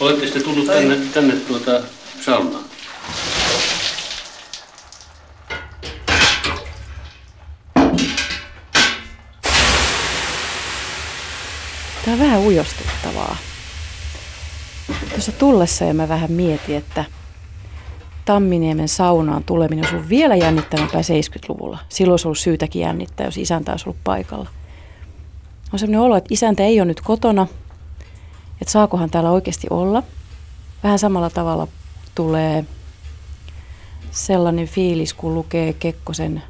Olette sitten tullut tänne, tänne tuota saunaan? Tämä on vähän ujostettavaa. Tuossa tullessa ja mä vähän mietin, että Tamminiemen saunaan tuleminen olisi ollut vielä jännittävämpää 70-luvulla. Silloin olisi ollut syytäkin jännittää, jos isäntä olisi ollut paikalla. On sellainen olo, että isäntä ei ole nyt kotona, että saakohan täällä oikeasti olla. Vähän samalla tavalla tulee sellainen fiilis, kun lukee Kekkosen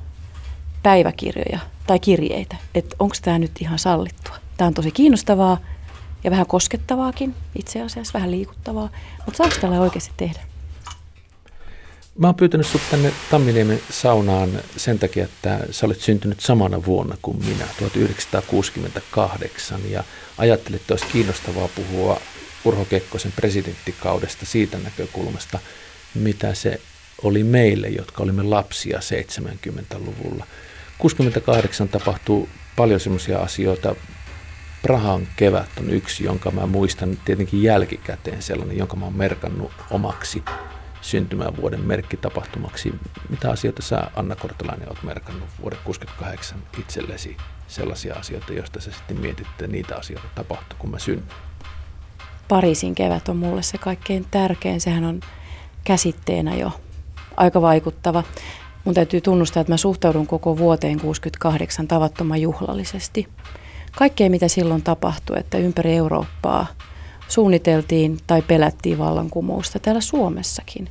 päiväkirjoja tai kirjeitä, että onko tämä nyt ihan sallittua. Tämä on tosi kiinnostavaa ja vähän koskettavaakin itse asiassa, vähän liikuttavaa, mutta saako tällä oikeasti tehdä? Mä oon pyytänyt sut tänne Tamminiemen saunaan sen takia, että sä olet syntynyt samana vuonna kuin minä, 1968, ja ajattelit, että olisi kiinnostavaa puhua Urho Kekkosen presidenttikaudesta siitä näkökulmasta, mitä se oli meille, jotka olimme lapsia 70-luvulla. 68 tapahtuu paljon semmoisia asioita. Prahan kevät on yksi, jonka mä muistan tietenkin jälkikäteen sellainen, jonka mä oon merkannut omaksi syntymävuoden merkkitapahtumaksi. Mitä asioita sä, Anna Kortelainen, olet merkannut vuoden 68 itsellesi? Sellaisia asioita, joista sä sitten mietit, että niitä asioita tapahtui, kun mä synnyin. Pariisin kevät on mulle se kaikkein tärkein. Sehän on käsitteenä jo aika vaikuttava. Mun täytyy tunnustaa, että mä suhtaudun koko vuoteen 68 tavattoman juhlallisesti. Kaikkea, mitä silloin tapahtui, että ympäri Eurooppaa suunniteltiin tai pelättiin vallankumousta täällä Suomessakin.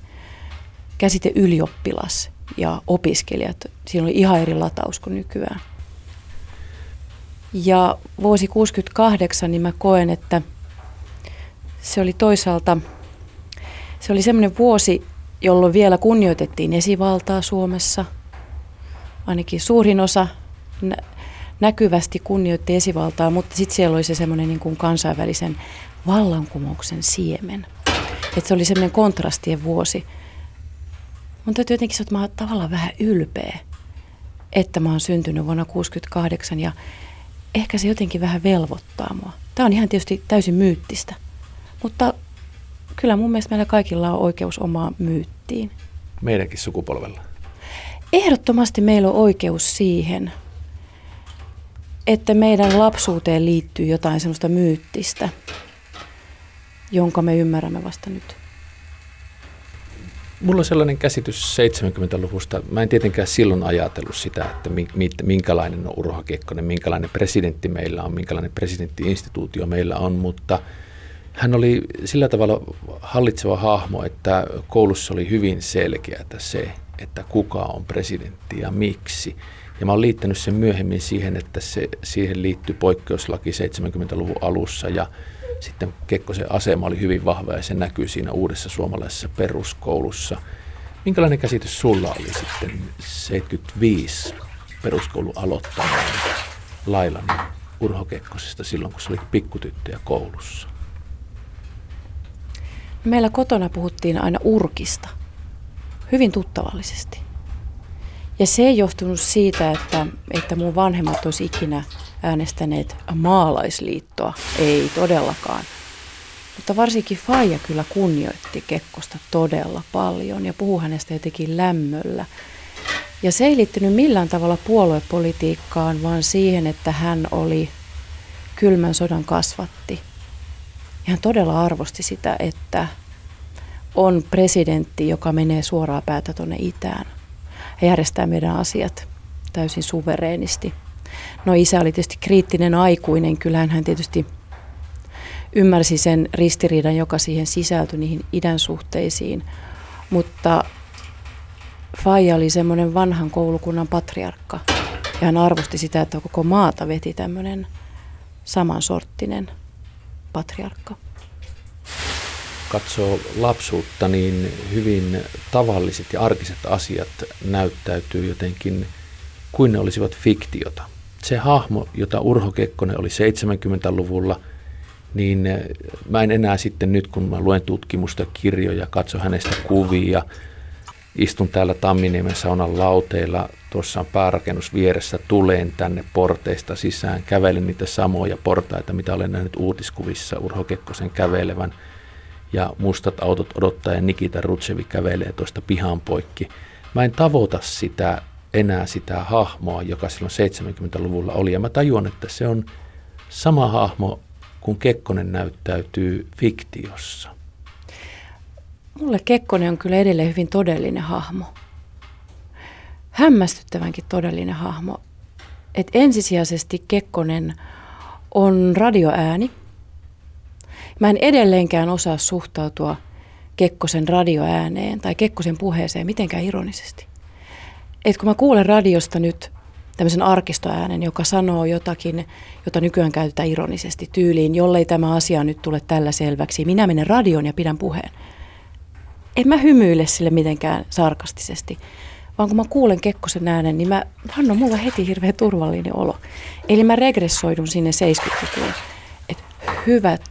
Käsite ylioppilas ja opiskelijat, siinä oli ihan eri lataus kuin nykyään. Ja vuosi 68, niin mä koen, että se oli toisaalta, se oli semmoinen vuosi, jolloin vielä kunnioitettiin esivaltaa Suomessa. Ainakin suurin osa nä- näkyvästi kunnioitti esivaltaa, mutta sitten siellä oli se semmoinen niin kuin kansainvälisen vallankumouksen siemen. Että se oli semmoinen kontrastien vuosi. Mun täytyy jotenkin sanoa, että mä oon tavallaan vähän ylpeä, että mä oon syntynyt vuonna 68 ja ehkä se jotenkin vähän velvoittaa mua. Tämä on ihan tietysti täysin myyttistä, mutta kyllä mun mielestä meillä kaikilla on oikeus omaan myyttiin. Meidänkin sukupolvella. Ehdottomasti meillä on oikeus siihen, että meidän lapsuuteen liittyy jotain semmoista myyttistä, jonka me ymmärrämme vasta nyt. Mulla on sellainen käsitys 70-luvusta. Mä en tietenkään silloin ajatellut sitä, että minkälainen on Urho Kekkonen, minkälainen presidentti meillä on, minkälainen presidenttiinstituutio meillä on, mutta hän oli sillä tavalla hallitseva hahmo, että koulussa oli hyvin selkeää se, että kuka on presidentti ja miksi. Ja mä oon liittänyt sen myöhemmin siihen, että se, siihen liittyy poikkeuslaki 70-luvun alussa ja sitten Kekkosen asema oli hyvin vahva ja se näkyy siinä uudessa suomalaisessa peruskoulussa. Minkälainen käsitys sulla oli sitten 75 peruskoulu aloittaneen Lailan Urho Kekkosesta silloin, kun se oli pikkutyttöjä koulussa? Meillä kotona puhuttiin aina urkista, hyvin tuttavallisesti. Ja se ei johtunut siitä, että, että mun vanhemmat olisi ikinä äänestäneet maalaisliittoa. Ei todellakaan. Mutta varsinkin Faija kyllä kunnioitti Kekkosta todella paljon ja puhui hänestä jotenkin lämmöllä. Ja se ei liittynyt millään tavalla puoluepolitiikkaan, vaan siihen, että hän oli kylmän sodan kasvatti. Ja hän todella arvosti sitä, että on presidentti, joka menee suoraan päätä tuonne itään. Hän järjestää meidän asiat täysin suvereenisti. No isä oli tietysti kriittinen aikuinen, kyllähän hän tietysti ymmärsi sen ristiriidan, joka siihen sisältyi niihin idän suhteisiin. Mutta Faija oli semmoinen vanhan koulukunnan patriarkka ja hän arvosti sitä, että koko maata veti tämmöinen samansorttinen patriarkka. Katsoo lapsuutta, niin hyvin tavalliset ja arkiset asiat näyttäytyy jotenkin kuin ne olisivat fiktiota se hahmo, jota Urho Kekkonen oli 70-luvulla, niin eh, mä en enää sitten nyt, kun mä luen tutkimusta, kirjoja, katso hänestä kuvia, istun täällä Tamminiemen saunan lauteilla, tuossa on päärakennus vieressä, tuleen tänne porteista sisään, kävelen niitä samoja portaita, mitä olen nähnyt uutiskuvissa Urho Kekkosen kävelevän. ja mustat autot odottaa ja Nikita Rutsevi kävelee tuosta pihan poikki. Mä en tavoita sitä enää sitä hahmoa, joka silloin 70-luvulla oli. Ja mä tajuan, että se on sama hahmo, kun Kekkonen näyttäytyy fiktiossa. Mulle Kekkonen on kyllä edelleen hyvin todellinen hahmo. Hämmästyttävänkin todellinen hahmo. Et ensisijaisesti Kekkonen on radioääni. Mä en edelleenkään osaa suhtautua Kekkosen radioääneen tai Kekkosen puheeseen mitenkään ironisesti. Et kun mä kuulen radiosta nyt tämmöisen arkistoäänen, joka sanoo jotakin, jota nykyään käytetään ironisesti tyyliin, jollei tämä asia nyt tule tällä selväksi, minä menen radioon ja pidän puheen. En mä hymyile sille mitenkään sarkastisesti, vaan kun mä kuulen Kekkosen äänen, niin mä, on mulla heti hirveän turvallinen olo. Eli mä regressoidun sinne 70-luvulle. Että hyvät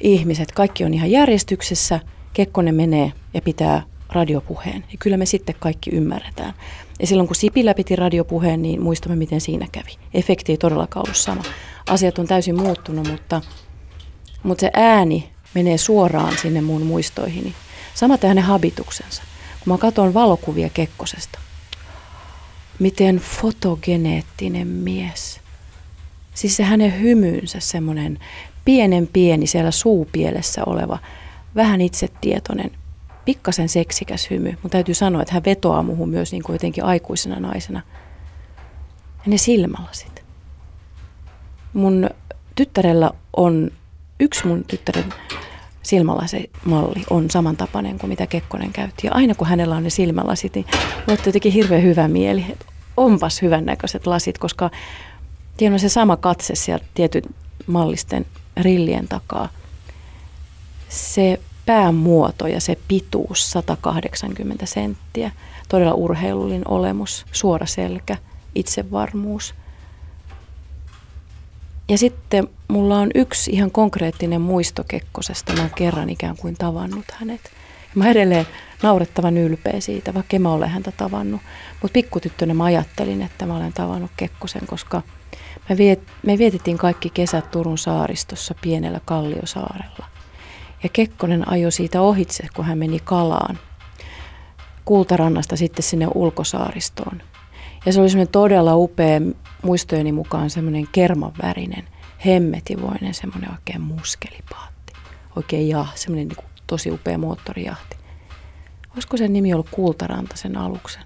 ihmiset, kaikki on ihan järjestyksessä, Kekkonen menee ja pitää radiopuheen. Ja kyllä me sitten kaikki ymmärretään. Ja silloin kun Sipilä piti radiopuheen, niin muistamme miten siinä kävi. Efekti ei todellakaan ollut sama. Asiat on täysin muuttunut, mutta, mutta se ääni menee suoraan sinne mun muistoihini. Samaten hänen habituksensa. Kun mä katson valokuvia Kekkosesta, miten fotogeneettinen mies. Siis se hänen hymyynsä, semmoinen pienen pieni siellä suupielessä oleva, vähän itsetietoinen, pikkasen seksikäs hymy. Mutta täytyy sanoa, että hän vetoaa muuhun myös niin kuin jotenkin aikuisena naisena. Ja ne silmälasit. Mun tyttärellä on, yksi mun tyttären silmälasimalli on samantapainen kuin mitä Kekkonen käytti. Ja aina kun hänellä on ne silmälasit, niin mulle jotenkin hirveän hyvä mieli, että onpas hyvännäköiset lasit, koska tiedän se sama katse siellä tietyn mallisten rillien takaa. Se päämuoto ja se pituus 180 senttiä, todella urheilullinen olemus, suora selkä, itsevarmuus. Ja sitten mulla on yksi ihan konkreettinen muisto Kekkosesta. Mä kerran ikään kuin tavannut hänet. Mä edelleen naurettavan ylpeä siitä, vaikka mä ole häntä tavannut. Mutta pikkutyttönä mä ajattelin, että mä olen tavannut Kekkosen, koska me vietettiin kaikki kesät Turun saaristossa pienellä Kalliosaarella. Ja Kekkonen ajoi siitä ohitse, kun hän meni kalaan Kultarannasta sitten sinne ulkosaaristoon. Ja se oli semmoinen todella upea, muistojeni mukaan semmoinen kermanvärinen, hemmetivoinen, semmoinen oikein muskelipaatti. Oikein ja semmoinen niin tosi upea moottorijahti. Olisiko sen nimi ollut Kultaranta sen aluksen?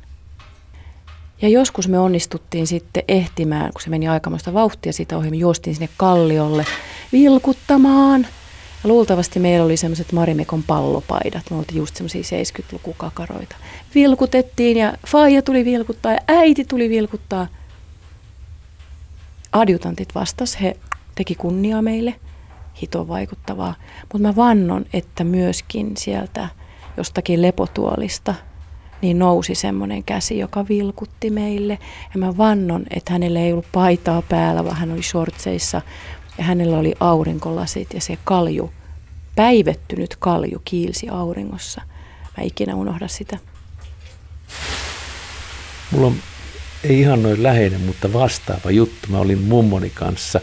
Ja joskus me onnistuttiin sitten ehtimään, kun se meni aikamoista vauhtia siitä ohi, me juostiin sinne kalliolle vilkuttamaan – ja luultavasti meillä oli semmoiset Marimekon pallopaidat. Me oltiin just semmoisia 70-lukukakaroita. Vilkutettiin ja faija tuli vilkuttaa ja äiti tuli vilkuttaa. Adjutantit vastas, he teki kunniaa meille, hito vaikuttavaa. Mutta mä vannon, että myöskin sieltä jostakin lepotuolista niin nousi semmoinen käsi, joka vilkutti meille. Ja mä vannon, että hänellä ei ollut paitaa päällä, vaan hän oli shortseissa ja hänellä oli aurinkolasit ja se kalju, päivettynyt kalju kiilsi auringossa. Mä ikinä unohda sitä. Mulla on ei ihan noin läheinen, mutta vastaava juttu. Mä olin mummoni kanssa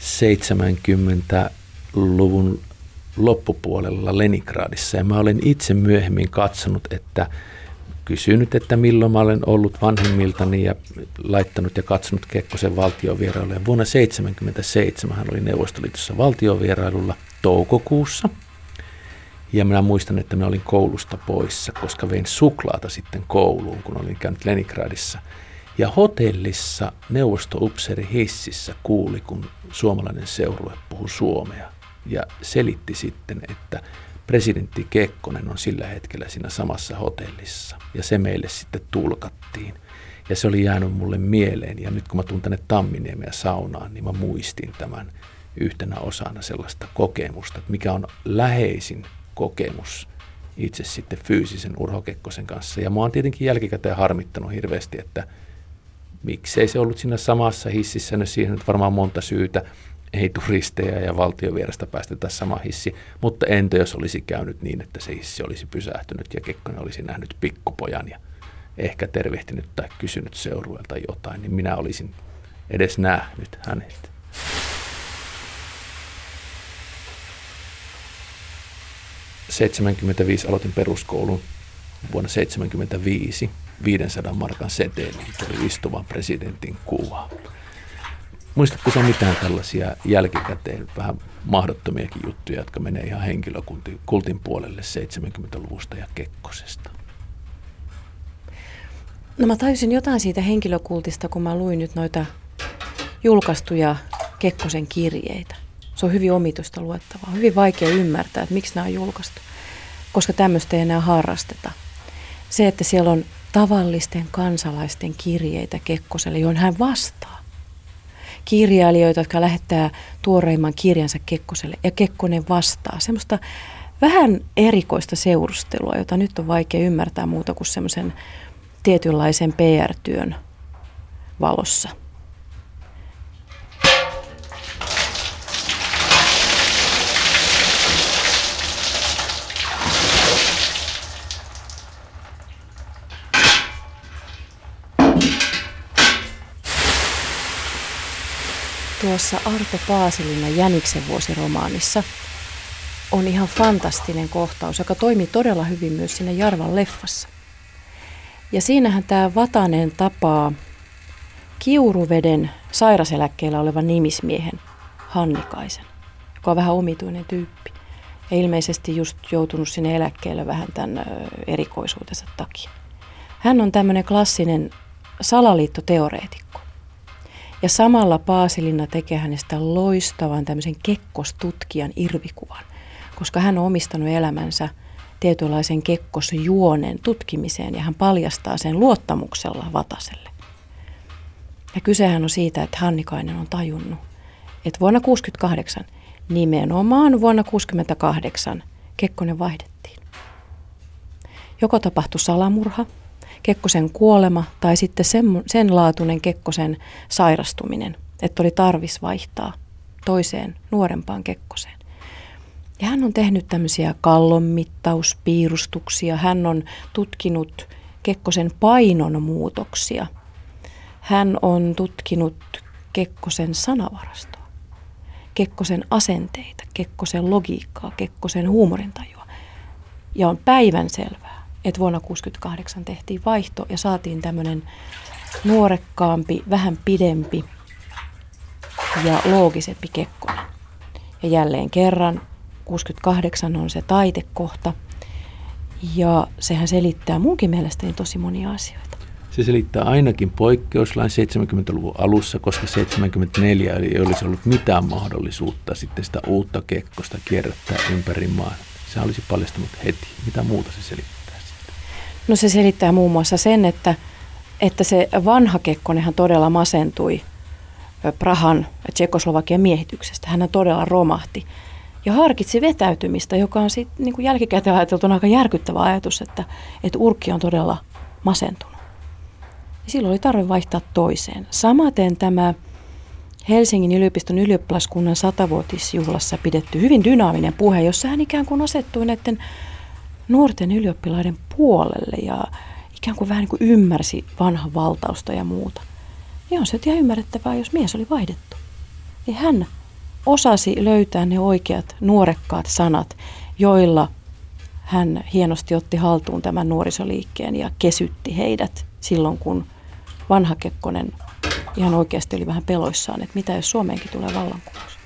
70-luvun loppupuolella Leningradissa ja mä olen itse myöhemmin katsonut, että kysynyt, että milloin mä olen ollut vanhemmiltani ja laittanut ja katsonut Kekkosen valtiovierailuja. Vuonna 1977 hän oli Neuvostoliitossa valtiovierailulla toukokuussa. Ja minä muistan, että minä olin koulusta poissa, koska vein suklaata sitten kouluun, kun olin käynyt Leningradissa. Ja hotellissa neuvostoupseeri hississä kuuli, kun suomalainen seurue puhui suomea. Ja selitti sitten, että presidentti Kekkonen on sillä hetkellä siinä samassa hotellissa. Ja se meille sitten tulkattiin. Ja se oli jäänyt mulle mieleen. Ja nyt kun mä tuun tänne Tamminiemeä saunaan, niin mä muistin tämän yhtenä osana sellaista kokemusta, että mikä on läheisin kokemus itse sitten fyysisen Urho Kekkosen kanssa. Ja mä oon tietenkin jälkikäteen harmittanut hirveästi, että miksei se ollut siinä samassa hississä, no siihen nyt varmaan monta syytä, ei turisteja ja valtiovierasta päästetä sama hissi, mutta entä jos olisi käynyt niin, että se hissi olisi pysähtynyt ja Kekkonen olisi nähnyt pikkupojan ja ehkä tervehtinyt tai kysynyt seurueelta jotain, niin minä olisin edes nähnyt hänet. 75 aloitin peruskoulun vuonna 75 500 markan seteli, tuli istuvan presidentin kuva. Muistatko sä mitään tällaisia jälkikäteen vähän mahdottomiakin juttuja, jotka menee ihan henkilökultin puolelle 70-luvusta ja Kekkosesta? No mä tajusin jotain siitä henkilökultista, kun mä luin nyt noita julkaistuja Kekkosen kirjeitä. Se on hyvin omituista luettavaa. Hyvin vaikea ymmärtää, että miksi nämä on julkaistu, koska tämmöistä ei enää harrasteta. Se, että siellä on tavallisten kansalaisten kirjeitä Kekkoselle, joihin hän vastaa. Kirjailijoita, jotka lähettää tuoreimman kirjansa Kekkoselle ja Kekkonen vastaa. Semmoista vähän erikoista seurustelua, jota nyt on vaikea ymmärtää muuta kuin semmoisen tietynlaisen PR-työn valossa. Tuossa Arto Paasilinan Jäniksen vuosiromaanissa on ihan fantastinen kohtaus, joka toimii todella hyvin myös siinä Jarvan leffassa. Ja siinähän tämä Vatanen tapaa Kiuruveden sairaseläkkeellä olevan nimismiehen Hannikaisen, joka on vähän omituinen tyyppi. Ja ilmeisesti just joutunut sinne eläkkeelle vähän tämän erikoisuutensa takia. Hän on tämmöinen klassinen salaliittoteoreetikko. Ja samalla Paasilinna tekee hänestä loistavan tämmöisen kekkostutkijan irvikuvan, koska hän on omistanut elämänsä – tietynlaisen kekkosjuonen tutkimiseen ja hän paljastaa sen luottamuksella Vataselle. Ja kysehän on siitä, että Hannikainen on tajunnut, että vuonna 1968, nimenomaan vuonna 1968, Kekkonen vaihdettiin. Joko tapahtui salamurha, Kekkosen kuolema tai sitten sen, sen laatuinen Kekkosen sairastuminen, että oli tarvis vaihtaa toiseen nuorempaan Kekkoseen. Ja hän on tehnyt tämmöisiä kallonmittauspiirustuksia. Hän on tutkinut Kekkosen painon muutoksia. Hän on tutkinut Kekkosen sanavarastoa, Kekkosen asenteita, Kekkosen logiikkaa, Kekkosen huumorintajua. Ja on päivän selvää, että vuonna 1968 tehtiin vaihto ja saatiin tämmöinen nuorekkaampi, vähän pidempi ja loogisempi Kekkonen. Ja jälleen kerran 68 on se taitekohta. Ja sehän selittää munkin mielestäni tosi monia asioita. Se selittää ainakin poikkeuslain 70-luvun alussa, koska 74 ei olisi ollut mitään mahdollisuutta sitten sitä uutta kekkosta kierrättää ympäri maan. Se olisi paljastunut heti. Mitä muuta se selittää? No se selittää muun muassa sen, että, että se vanha kekkonenhan todella masentui Prahan Tsekoslovakian miehityksestä. Hän todella romahti ja harkitsi vetäytymistä, joka on sitten niin jälkikäteen ajateltuna aika järkyttävä ajatus, että, että urkki on todella masentunut. Ja silloin oli tarve vaihtaa toiseen. Samaten tämä Helsingin yliopiston ylioppilaskunnan satavuotisjuhlassa pidetty hyvin dynaaminen puhe, jossa hän ikään kuin asettui näiden nuorten ylioppilaiden puolelle ja ikään kuin vähän niin kuin ymmärsi vanhan valtausta ja muuta. Ja on se ihan ymmärrettävää, jos mies oli vaihdettu. Niin hän osasi löytää ne oikeat nuorekkaat sanat, joilla hän hienosti otti haltuun tämän nuorisoliikkeen ja kesytti heidät silloin, kun vanha Kekkonen ihan oikeasti oli vähän peloissaan, että mitä jos Suomeenkin tulee vallankumous.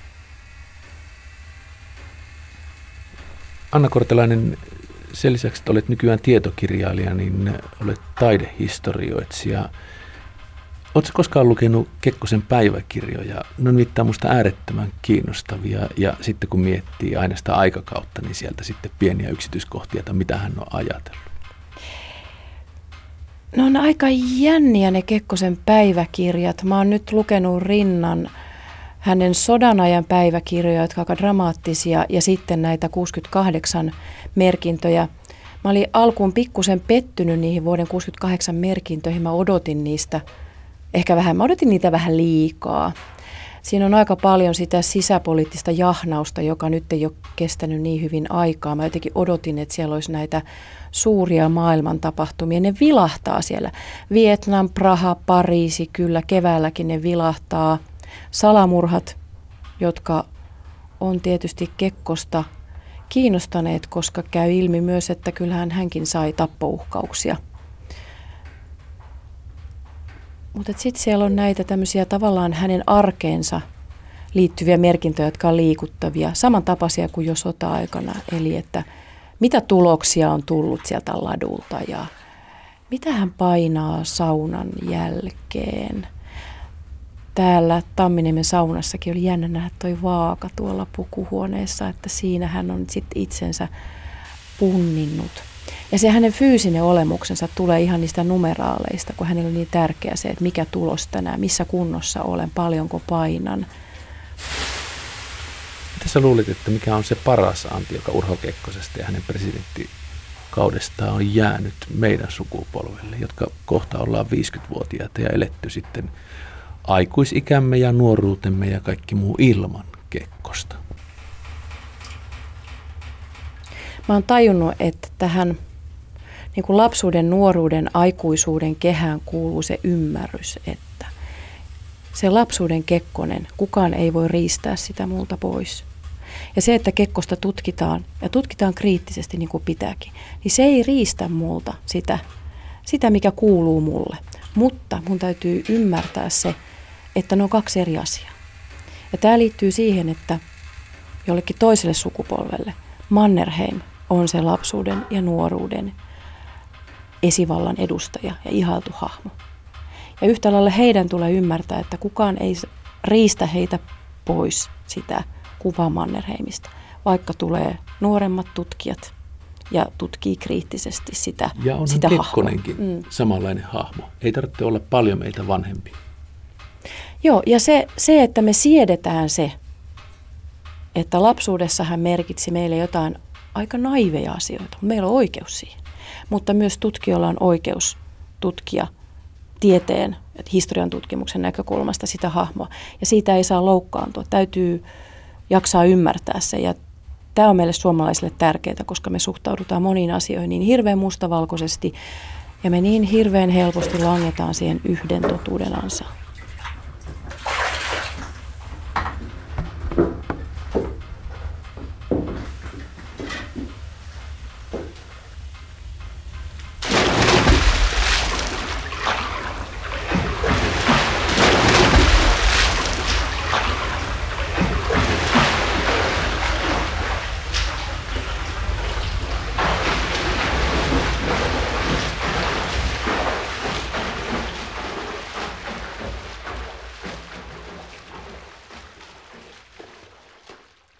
Anna Kortelainen, sen lisäksi, että olet nykyään tietokirjailija, niin olet taidehistorioitsija. Oletko koskaan lukenut Kekkosen päiväkirjoja? Ne on nimittäin minusta äärettömän kiinnostavia ja sitten kun miettii aina sitä aikakautta, niin sieltä sitten pieniä yksityiskohtia, että mitä hän on ajatellut. No on aika jänniä ne Kekkosen päiväkirjat. Mä oon nyt lukenut rinnan hänen sodanajan päiväkirjoja, jotka ovat dramaattisia, ja sitten näitä 68 merkintöjä. Mä olin alkuun pikkusen pettynyt niihin vuoden 68 merkintöihin. Mä odotin niistä ehkä vähän, mä odotin niitä vähän liikaa. Siinä on aika paljon sitä sisäpoliittista jahnausta, joka nyt ei ole kestänyt niin hyvin aikaa. Mä jotenkin odotin, että siellä olisi näitä suuria maailman tapahtumia. Ne vilahtaa siellä. Vietnam, Praha, Pariisi, kyllä keväälläkin ne vilahtaa. Salamurhat, jotka on tietysti Kekkosta kiinnostaneet, koska käy ilmi myös, että kyllähän hänkin sai tappouhkauksia. Mutta sitten siellä on näitä tämmöisiä tavallaan hänen arkeensa liittyviä merkintöjä, jotka on liikuttavia, samantapaisia kuin jo sota-aikana. Eli että mitä tuloksia on tullut sieltä ladulta ja mitä hän painaa saunan jälkeen. Täällä Tamminiemen saunassakin oli jännä nähdä toi vaaka tuolla pukuhuoneessa, että siinä hän on sitten itsensä punninnut. Ja se hänen fyysinen olemuksensa tulee ihan niistä numeraaleista, kun hänellä on niin tärkeä se, että mikä tulos tänään, missä kunnossa olen, paljonko painan. Mitä sä luulit, että mikä on se paras anti, joka Urho Kekkosesta ja hänen presidenttikaudestaan on jäänyt meidän sukupolvelle, jotka kohta ollaan 50-vuotiaita ja eletty sitten aikuisikämme ja nuoruutemme ja kaikki muu ilman Kekkosta? Mä oon tajunnut, että tähän niin kuin lapsuuden, nuoruuden, aikuisuuden kehään kuuluu se ymmärrys, että se lapsuuden Kekkonen, kukaan ei voi riistää sitä multa pois. Ja se, että Kekkosta tutkitaan ja tutkitaan kriittisesti niin kuin pitääkin, niin se ei riistä multa sitä, sitä mikä kuuluu mulle. Mutta mun täytyy ymmärtää se, että ne on kaksi eri asiaa. Ja tämä liittyy siihen, että jollekin toiselle sukupolvelle Mannerheim on se lapsuuden ja nuoruuden esivallan edustaja ja ihailtu hahmo. Ja yhtä lailla heidän tulee ymmärtää, että kukaan ei riistä heitä pois sitä kuvaa Mannerheimista, vaikka tulee nuoremmat tutkijat ja tutkii kriittisesti sitä Ja onhan sitä Kekkonenkin hahmoa. Mm. samanlainen hahmo. Ei tarvitse olla paljon meitä vanhempia. Joo, ja se, se, että me siedetään se, että lapsuudessa hän merkitsi meille jotain aika naiveja asioita. Meillä on oikeus siihen. Mutta myös tutkijoilla on oikeus tutkia tieteen, historian tutkimuksen näkökulmasta sitä hahmoa. Ja siitä ei saa loukkaantua. Täytyy jaksaa ymmärtää se. Ja tämä on meille suomalaisille tärkeää, koska me suhtaudutaan moniin asioihin niin hirveän mustavalkoisesti. Ja me niin hirveän helposti langetaan siihen yhden totuuden ansaan.